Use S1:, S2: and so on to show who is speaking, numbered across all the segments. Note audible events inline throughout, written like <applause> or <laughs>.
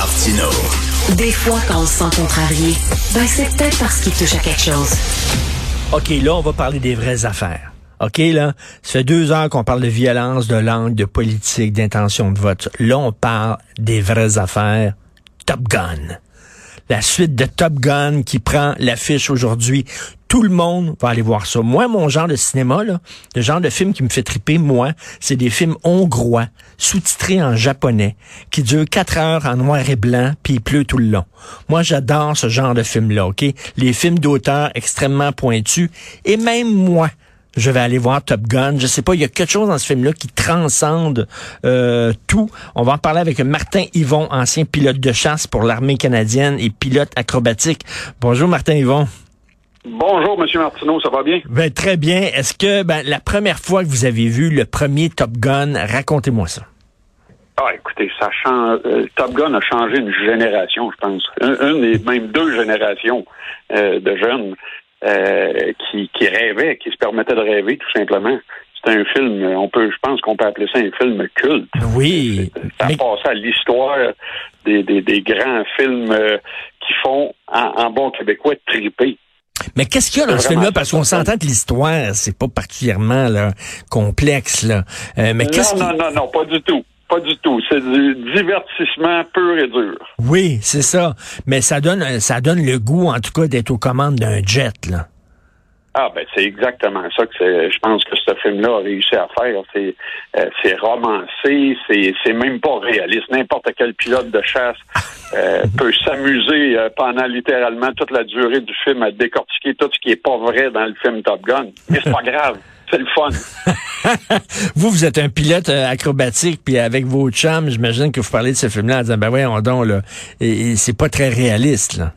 S1: Martino.
S2: Des fois, quand on se sent contrarié, ben c'est peut-être parce qu'il touche à quelque chose.
S3: OK, là, on va parler des vraies affaires. OK, là, ça fait deux heures qu'on parle de violence, de langue, de politique, d'intention de vote. Là, on parle des vraies affaires. Top Gun. La suite de Top Gun qui prend l'affiche aujourd'hui. Tout le monde va aller voir ça. Moi, mon genre de cinéma, là, le genre de film qui me fait triper, moi, c'est des films hongrois, sous-titrés en japonais, qui durent quatre heures en noir et blanc, puis il pleut tout le long. Moi, j'adore ce genre de film-là, OK? Les films d'auteur extrêmement pointus. Et même moi, je vais aller voir Top Gun. Je sais pas, il y a quelque chose dans ce film-là qui transcende euh, tout. On va en parler avec Martin Yvon, ancien pilote de chasse pour l'armée canadienne et pilote acrobatique. Bonjour Martin Yvon.
S4: Bonjour, Monsieur Martineau, ça va bien?
S3: Ben, très bien. Est-ce que ben, la première fois que vous avez vu le premier Top Gun, racontez-moi ça.
S4: Ah, écoutez, ça change. euh, Top Gun a changé une génération, je pense. Une, et même deux générations euh, de jeunes euh, qui, qui rêvaient, qui se permettaient de rêver, tout simplement. C'est un film, on peut, je pense qu'on peut appeler ça un film culte.
S3: Oui.
S4: Ça
S3: mais-
S4: passe à l'histoire des, des, des grands films qui font, en, en bon québécois, triper.
S3: Mais qu'est-ce qu'il y a dans ce film-là? Parce qu'on s'entend que l'histoire, c'est pas particulièrement là, complexe. Là. Euh, mais qu'est-ce
S4: non, non, non, non, pas du tout. Pas du tout. C'est du divertissement pur et dur.
S3: Oui, c'est ça. Mais ça donne, ça donne le goût, en tout cas, d'être aux commandes d'un jet. Là.
S4: Ah ben c'est exactement ça que c'est, je pense que ce film-là a réussi à faire. C'est euh, c'est romancé, c'est c'est même pas réaliste. N'importe quel pilote de chasse euh, <laughs> peut s'amuser euh, pendant littéralement toute la durée du film à décortiquer tout ce qui est pas vrai dans le film Top Gun. Mais c'est pas grave, c'est le fun. <laughs>
S3: Vous, vous êtes un pilote euh, acrobatique, puis avec vos chums, j'imagine que vous parlez de ce film-là en disant, ben voyons donc, là, et, et c'est pas très réaliste. Là.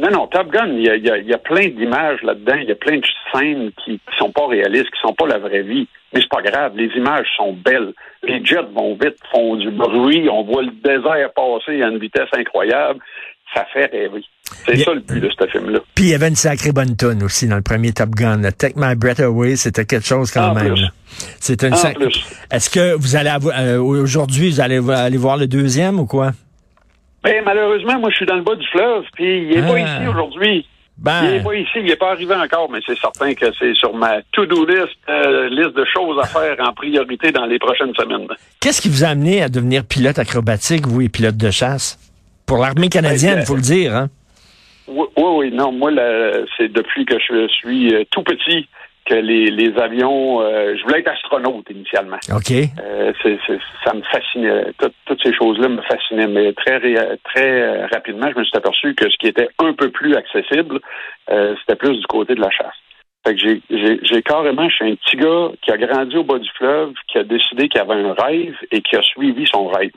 S4: Non, non, Top Gun, il y a, y a- y a plein d'images là-dedans, il y a plein de scènes qui, qui sont pas réalistes, qui sont pas la vraie vie. Mais c'est pas grave, les images sont belles. Les jets vont vite, font du bruit, on voit le désert passer à une vitesse incroyable. Ça fait rêver. C'est ça le but de ce film-là.
S3: Puis il y avait une sacrée bonne tonne aussi dans le premier Top Gun. Take My Breath Away, c'était quelque chose quand
S4: En
S3: même. C'est une
S4: En
S3: sac-
S4: plus.
S3: Est-ce que vous allez avo- euh, aujourd'hui, vous allez aller voir le deuxième ou quoi?
S4: Mais malheureusement, moi, je suis dans le bas du fleuve, puis il est pas
S3: Ah.
S4: ici aujourd'hui.
S3: Ben,
S4: Il est pas ici, il est pas arrivé encore, mais c'est certain que c'est sur ma to-do list, euh, liste de choses à faire en priorité dans les prochaines semaines.
S3: qu'est-ce qui vous a amené à devenir pilote acrobatique, vous, et pilote de chasse? Pour l'armée canadienne,
S4: Ben,
S3: il faut le dire, hein?
S4: Oui, oui, oui, non, moi, c'est depuis que je suis euh, tout petit que les, les avions, euh, je voulais être astronaute initialement.
S3: OK.
S4: Euh, ça me fascinait. Tout- toutes ces choses-là me fascinaient. Mais très, très euh, rapidement, je me suis aperçu que ce qui était un peu plus accessible, euh, c'était plus du côté de la chasse. Fait que j'ai- carrément, je suis un petit gars qui a grandi au bas du fleuve, qui a décidé qu'il avait un rêve et qui a suivi son rêve.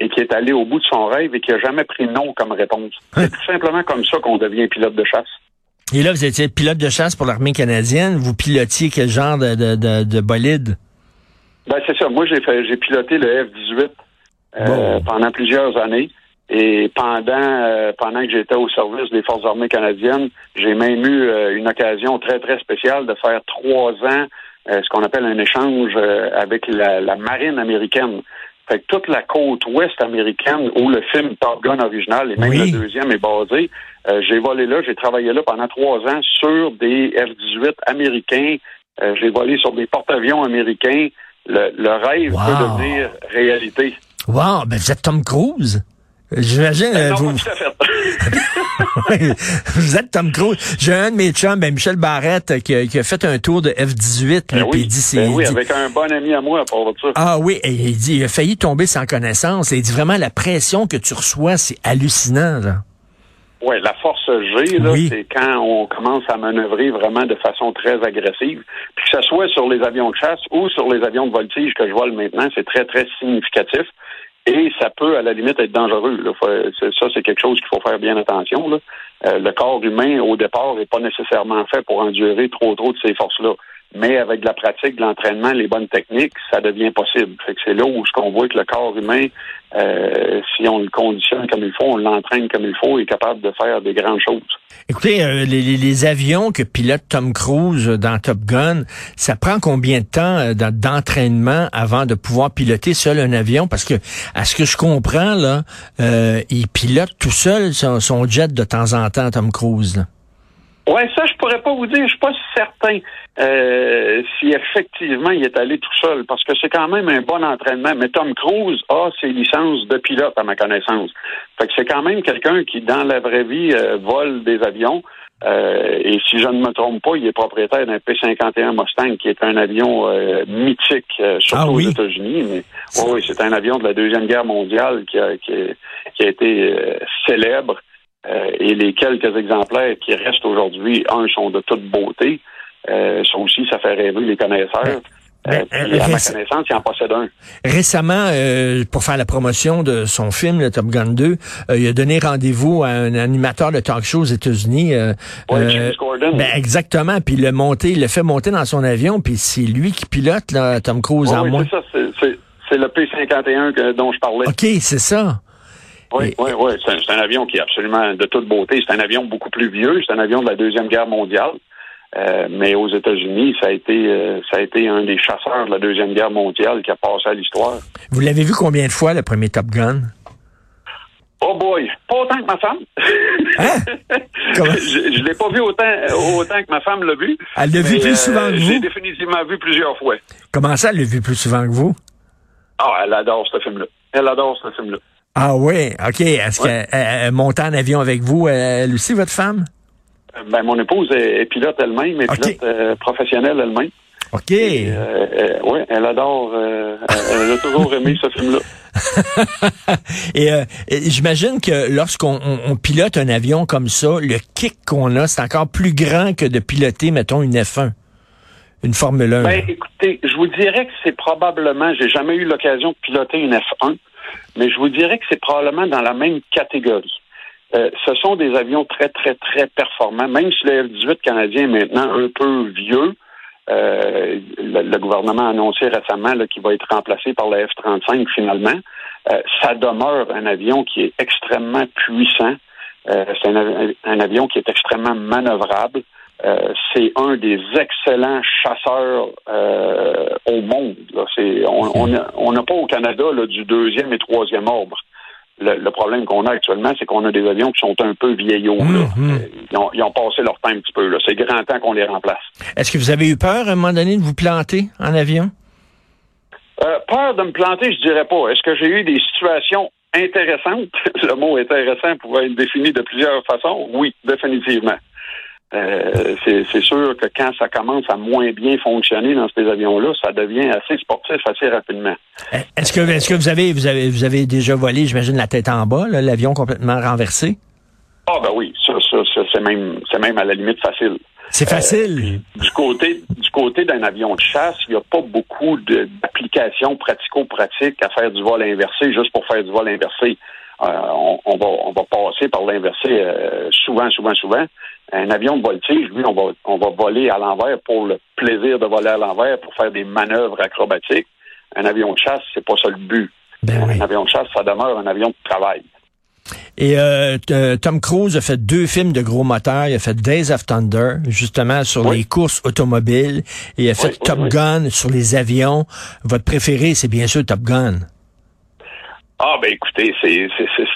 S4: Et qui est allé au bout de son rêve et qui a jamais pris non comme réponse. C'est tout simplement comme ça qu'on devient pilote de chasse.
S3: Et là, vous étiez pilote de chasse pour l'armée canadienne. Vous pilotiez quel genre de, de, de, de bolide?
S4: Ben c'est ça. Moi, j'ai fait, j'ai piloté le F-18 euh,
S3: Bon.
S4: pendant plusieurs années. Et pendant euh, pendant que j'étais au service des Forces armées canadiennes, j'ai même eu euh, une occasion très, très spéciale de faire trois ans ce qu'on appelle un échange avec la, la marine américaine. Fait que toute la côte ouest américaine où le film Top Gun original et même
S3: Oui.
S4: le deuxième est basé, euh, j'ai volé là, j'ai travaillé là pendant trois ans sur des F-18 américains. Euh, j'ai volé sur des porte-avions américains. Le, le rêve
S3: Wow.
S4: peut devenir réalité.
S3: Wow, ben vous êtes Tom Cruise? J'imagine, euh, vous,
S4: tout à fait. <laughs>
S3: vous êtes Tom Cruise. J'ai un de mes chums, ben Michel Barrette, qui a, qui a fait un tour de F-18. lui,
S4: Ben
S3: puis
S4: oui,
S3: il dit, c'est,
S4: ben oui
S3: dit-
S4: avec un bon ami à moi à part de ça.
S3: ah oui, et il dit, il a failli tomber sans connaissance. Et il dit vraiment, la pression que tu reçois, c'est hallucinant. Là.
S4: Ouais, la force G, là,
S3: Oui.
S4: c'est quand on commence à manœuvrer vraiment de façon très agressive. Puis que ce soit sur les avions de chasse ou sur les avions de voltige que je vole maintenant, c'est très, très significatif. Et ça peut, à la limite, être dangereux. Là. Ça, c'est quelque chose qu'il faut faire bien attention. Là. Euh, le corps humain, au départ, n'est pas nécessairement fait pour endurer trop, trop de ces forces-là. Mais avec de la pratique, de l'entraînement, les bonnes techniques, ça devient possible. Fait que c'est là où ce qu'on voit que le corps humain, euh, si on le conditionne comme il faut, on l'entraîne comme il faut, est capable de faire des grandes choses.
S3: Écoutez, euh, les, les, avions que pilote Tom Cruise dans Top Gun, ça prend combien de temps euh, d'entraînement avant de pouvoir piloter seul un avion? Parce que, à ce que je comprends, là, euh, il pilote tout seul son, son, jet de temps en temps, Tom Cruise. Là.
S4: Oui, ça, je pourrais pas vous dire. Je suis pas certain euh, si effectivement il est allé tout seul, parce que c'est quand même un bon entraînement. Mais Tom Cruise a ses licences de pilote, à ma connaissance. Fait que c'est quand même quelqu'un qui, dans la vraie vie, euh, vole des avions. Euh, et si je ne me trompe pas, il est propriétaire d'un P-51 Mustang, qui est un avion mythique, surtout ah aux États-Unis. Mais oui, c'est un avion de la Deuxième Guerre mondiale qui a, qui a été célèbre. Euh, et les quelques exemplaires qui restent aujourd'hui, un, sont de toute beauté. Euh, ça aussi, ça fait rêver les connaisseurs. Ben, euh, puis, à ma connaissance, il en possède un.
S3: Récemment, pour faire la promotion de son film, le Top Gun 2, il a donné rendez-vous à un animateur de talk show aux États-Unis.
S4: oui, James Gordon.
S3: Ben, exactement. Puis il l'a monté, il l'a fait monter dans son avion, puis c'est lui qui pilote là, Tom Cruise en
S4: oui, c'est ça. C'est le P-51 dont je parlais.
S3: OK, c'est ça.
S4: Oui, oui, oui. C'est un, avion qui est absolument de toute beauté. C'est un avion beaucoup plus vieux. C'est un avion de la Deuxième Guerre mondiale. Euh, mais aux États-Unis, ça a été euh, ça a été un des chasseurs de la Deuxième Guerre mondiale qui a passé à l'histoire.
S3: Vous l'avez vu combien de fois, le premier Top Gun?
S4: Oh boy, pas autant que ma femme. Hein? <laughs> je ne l'ai pas vu autant, autant que ma femme l'a vu.
S3: Elle l'a vu plus souvent que euh, vous?
S4: J'ai définitivement vu plusieurs fois.
S3: Comment ça, elle l'a vu plus souvent que vous?
S4: Ah, elle adore ce film-là. Elle adore ce film-là.
S3: Ah oui, OK. Est-ce qu'elle monte en avion avec vous, elle aussi, votre femme?
S4: Euh, ben, mon épouse est, pilote elle-même, est pilote euh, professionnelle elle-même.
S3: OK.
S4: Euh, oui, elle adore, elle a toujours aimé ce film-là. <laughs>
S3: et, j'imagine que lorsqu'on pilote un avion comme ça, le kick qu'on a, c'est encore plus grand que de piloter, mettons, une F1, une Formule 1.
S4: Ben, écoutez, je vous dirais que c'est probablement, j'ai jamais eu l'occasion de piloter une F1, mais je vous dirais que c'est probablement dans la même catégorie. Euh, ce sont des avions très, très, très performants, même si le F-18 canadien est maintenant un peu vieux. Euh, le, gouvernement a annoncé récemment qu'il va être remplacé par le F-35 finalement. Euh, ça demeure un avion qui est extrêmement puissant. c'est un, avion qui est extrêmement manœuvrable. Euh, c'est un des excellents chasseurs euh, au monde. on n'a pas au Canada du deuxième et troisième ordre. Le, problème qu'on a actuellement, c'est qu'on a des avions qui sont un peu vieillots. Mm-hmm. Euh, ils, ont, passé leur temps un petit peu. C'est grand temps qu'on les remplace.
S3: Est-ce que vous avez eu peur à un moment donné de vous planter en avion?
S4: peur de me planter, je dirais pas. Est-ce que j'ai eu des situations intéressantes? <laughs> Le mot intéressant pourrait être défini de plusieurs façons. Oui, définitivement. Euh, c'est sûr que quand ça commence à moins bien fonctionner dans ces avions-là, ça devient assez sportif assez rapidement.
S3: Eh, est-ce que, est-ce que vous avez, vous avez, vous avez déjà volé, j'imagine, la tête en bas, l'avion complètement renversé?
S4: Ah ben oui, ça, ça, c'est même, c'est même à la limite facile.
S3: C'est facile.
S4: Euh, du côté, du côté d'un avion de chasse, il n'y a pas beaucoup d'applications pratico-pratiques à faire du vol inversé juste pour faire du vol inversé. Euh, on, va, on va passer par l'inversé euh, souvent, souvent, souvent. Un avion de voltige, lui, on va, on va voler à l'envers pour le plaisir de voler à l'envers, pour faire des manœuvres acrobatiques. Un avion de chasse, c'est pas ça le but. Ben un avion de chasse, ça demeure un avion de travail.
S3: Et euh, Tom Cruise a fait deux films de gros moteurs. Il a fait Days of Thunder, justement sur les courses automobiles. Et il a fait Top Gun sur les avions. Votre préféré, c'est bien sûr Top Gun.
S4: Ah, ben écoutez, c'est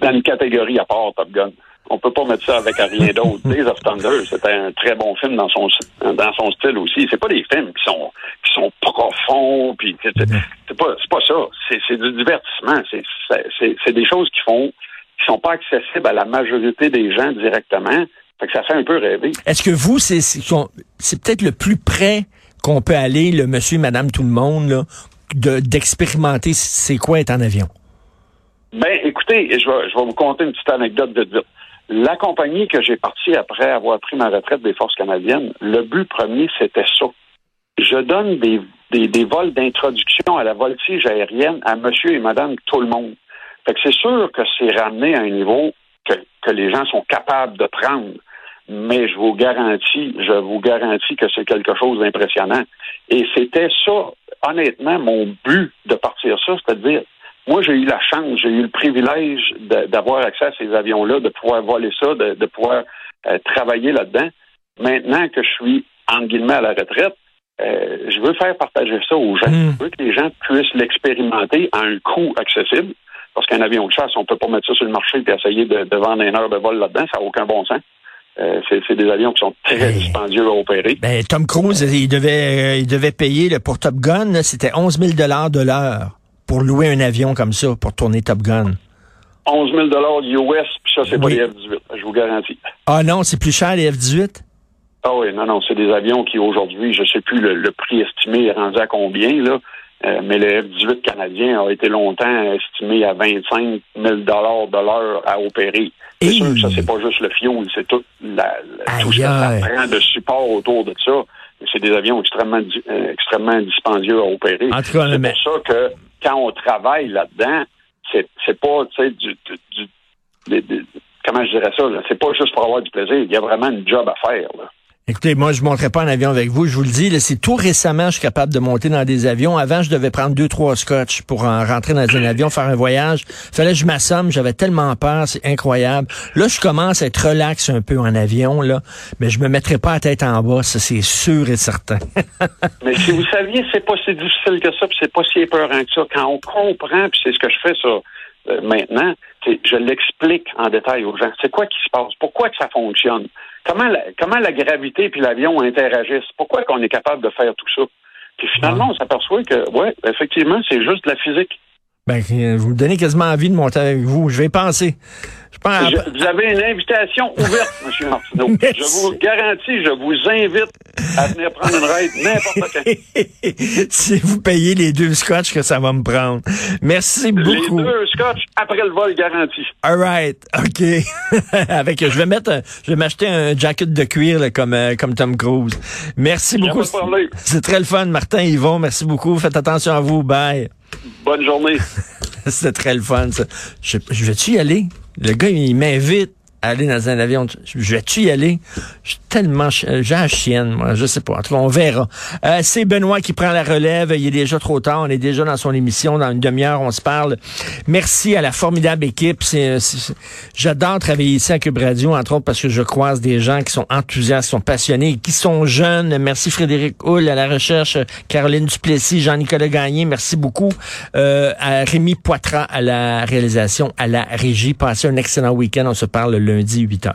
S4: dans une catégorie à part, Top Gun. On peut pas mettre ça avec rien d'autre. <laughs> Days of Thunder, c'était un très bon film dans son dans son style aussi. C'est pas des films qui sont qui sont profonds, puis c'est pas c'est pas ça. C'est du divertissement. C'est des choses qui font qui sont pas accessibles à la majorité des gens directement. Fait que ça fait un peu rêver.
S3: Est-ce que vous, c'est c'est peut-être le plus près qu'on peut aller, le monsieur, madame, tout le monde, là, d'expérimenter c'est quoi être en avion?
S4: Ben, écoutez, je vais, je vais vous conter une petite anecdote de. La compagnie que j'ai partie après avoir pris ma retraite des forces canadiennes, le but premier, c'était ça. Je donne des, des, des vols d'introduction à la voltige aérienne à monsieur et madame tout le monde. Fait que c'est sûr que c'est ramené à un niveau que, que les gens sont capables de prendre. mais je vous garantis, je vous garantis que c'est quelque chose d'impressionnant. Et c'était ça, honnêtement, mon but de partir ça, c'est-à-dire, moi, j'ai eu la chance, j'ai eu le privilège d'avoir accès à ces avions-là, de pouvoir voler ça, de, pouvoir euh, travailler là-dedans. Maintenant que je suis, en guillemets, à la retraite, euh, je veux faire partager ça aux gens. Hmm. Je veux que les gens puissent l'expérimenter à un coût accessible. Parce qu'un avion de chasse, on peut pas mettre ça sur le marché et essayer de, de vendre une heure de vol là-dedans. Ça n'a aucun bon sens. Euh, c'est des avions qui sont très ben, dispendieux à opérer.
S3: Ben, Tom Cruise, il devait, euh, il devait payer le pour Top Gun, c'était 11 000 de l'heure pour louer un avion comme ça, pour tourner Top Gun?
S4: 11 000 US, puis ça, c'est pas les F-18, je vous garantis.
S3: Ah non, c'est plus cher les F-18?
S4: Ah oui, non, non, c'est des avions qui aujourd'hui, je sais plus le, prix estimé est rendu à combien, là, euh, mais le F-18 canadien a été longtemps estimé à 25 000 de l'heure à opérer. C'est sûr que ça, c'est pas juste le fioul, c'est tout, la, tout ce que ça prend de support autour de ça. C'est des avions extrêmement, euh, extrêmement dispendieux à opérer. c'est pour ça que quand on travaille là-dedans, c'est, c'est pas, tu sais, du, du, comment je dirais ça, c'est pas juste pour avoir du plaisir. Il y a vraiment une job à faire. Là.
S3: Écoutez, moi, je ne monterai pas en avion avec vous. Je vous le dis, c'est tout récemment je suis capable de monter dans des avions. Avant, je devais prendre deux, trois scotch pour rentrer dans un avion, faire un voyage. Fallait que je m'assomme. J'avais tellement peur. C'est incroyable. Là, je commence à être relax un peu en avion, là. Mais je me mettrai pas la tête en bas. Ça, c'est sûr et certain. <laughs>
S4: mais si vous saviez, c'est pas si difficile que ça, puis c'est pas si épeurant que ça. Quand on comprend, puis c'est ce que je fais, ça, euh, maintenant, je l'explique en détail aux gens. C'est quoi qui se passe? Pourquoi que ça fonctionne? Comment la, gravité puis l'avion interagissent? Pourquoi qu'on est capable de faire tout ça? Puis finalement, on s'aperçoit que, ouais, effectivement, c'est juste la physique.
S3: Ben, vous me donnez quasiment envie de monter avec vous. Je vais penser.
S4: Je vous avez une invitation ouverte, <laughs> M. Martineau. Je vous garantis, je vous invite à venir prendre une ride n'importe quand. <laughs>
S3: si vous payez les deux scotch que ça va me prendre. Merci beaucoup.
S4: Les deux scotch après le vol garanti.
S3: All right. OK. <laughs> Avec, je vais mettre, je vais m'acheter un jacket de cuir comme, euh, comme Tom Cruise. Merci beaucoup. C'est très le fun, Martin Yvon. Merci beaucoup. Faites attention à vous. Bye.
S4: Bonne journée.
S3: C'était très le fun, ça. Je, je vais-tu y aller? Le gars, il m'invite aller dans un avion. Je vais-tu y aller? Je suis tellement... J'ai la chienne, moi. Je sais pas. En tout cas, on verra. Euh, c'est Benoît qui prend la relève. Il est déjà trop tard. On est déjà dans son émission. Dans une demi-heure, on se parle. Merci à la formidable équipe. C'est, j'adore travailler ici à Cube Radio, entre autres parce que je croise des gens qui sont enthousiastes, qui sont passionnés, qui sont jeunes. Merci Frédéric Hull à la recherche, Caroline Duplessis, Jean-Nicolas Gagné. Merci beaucoup euh, à Rémi Poitras à la réalisation, à la régie. Passez un excellent week-end. On se parle lundi 8 heures.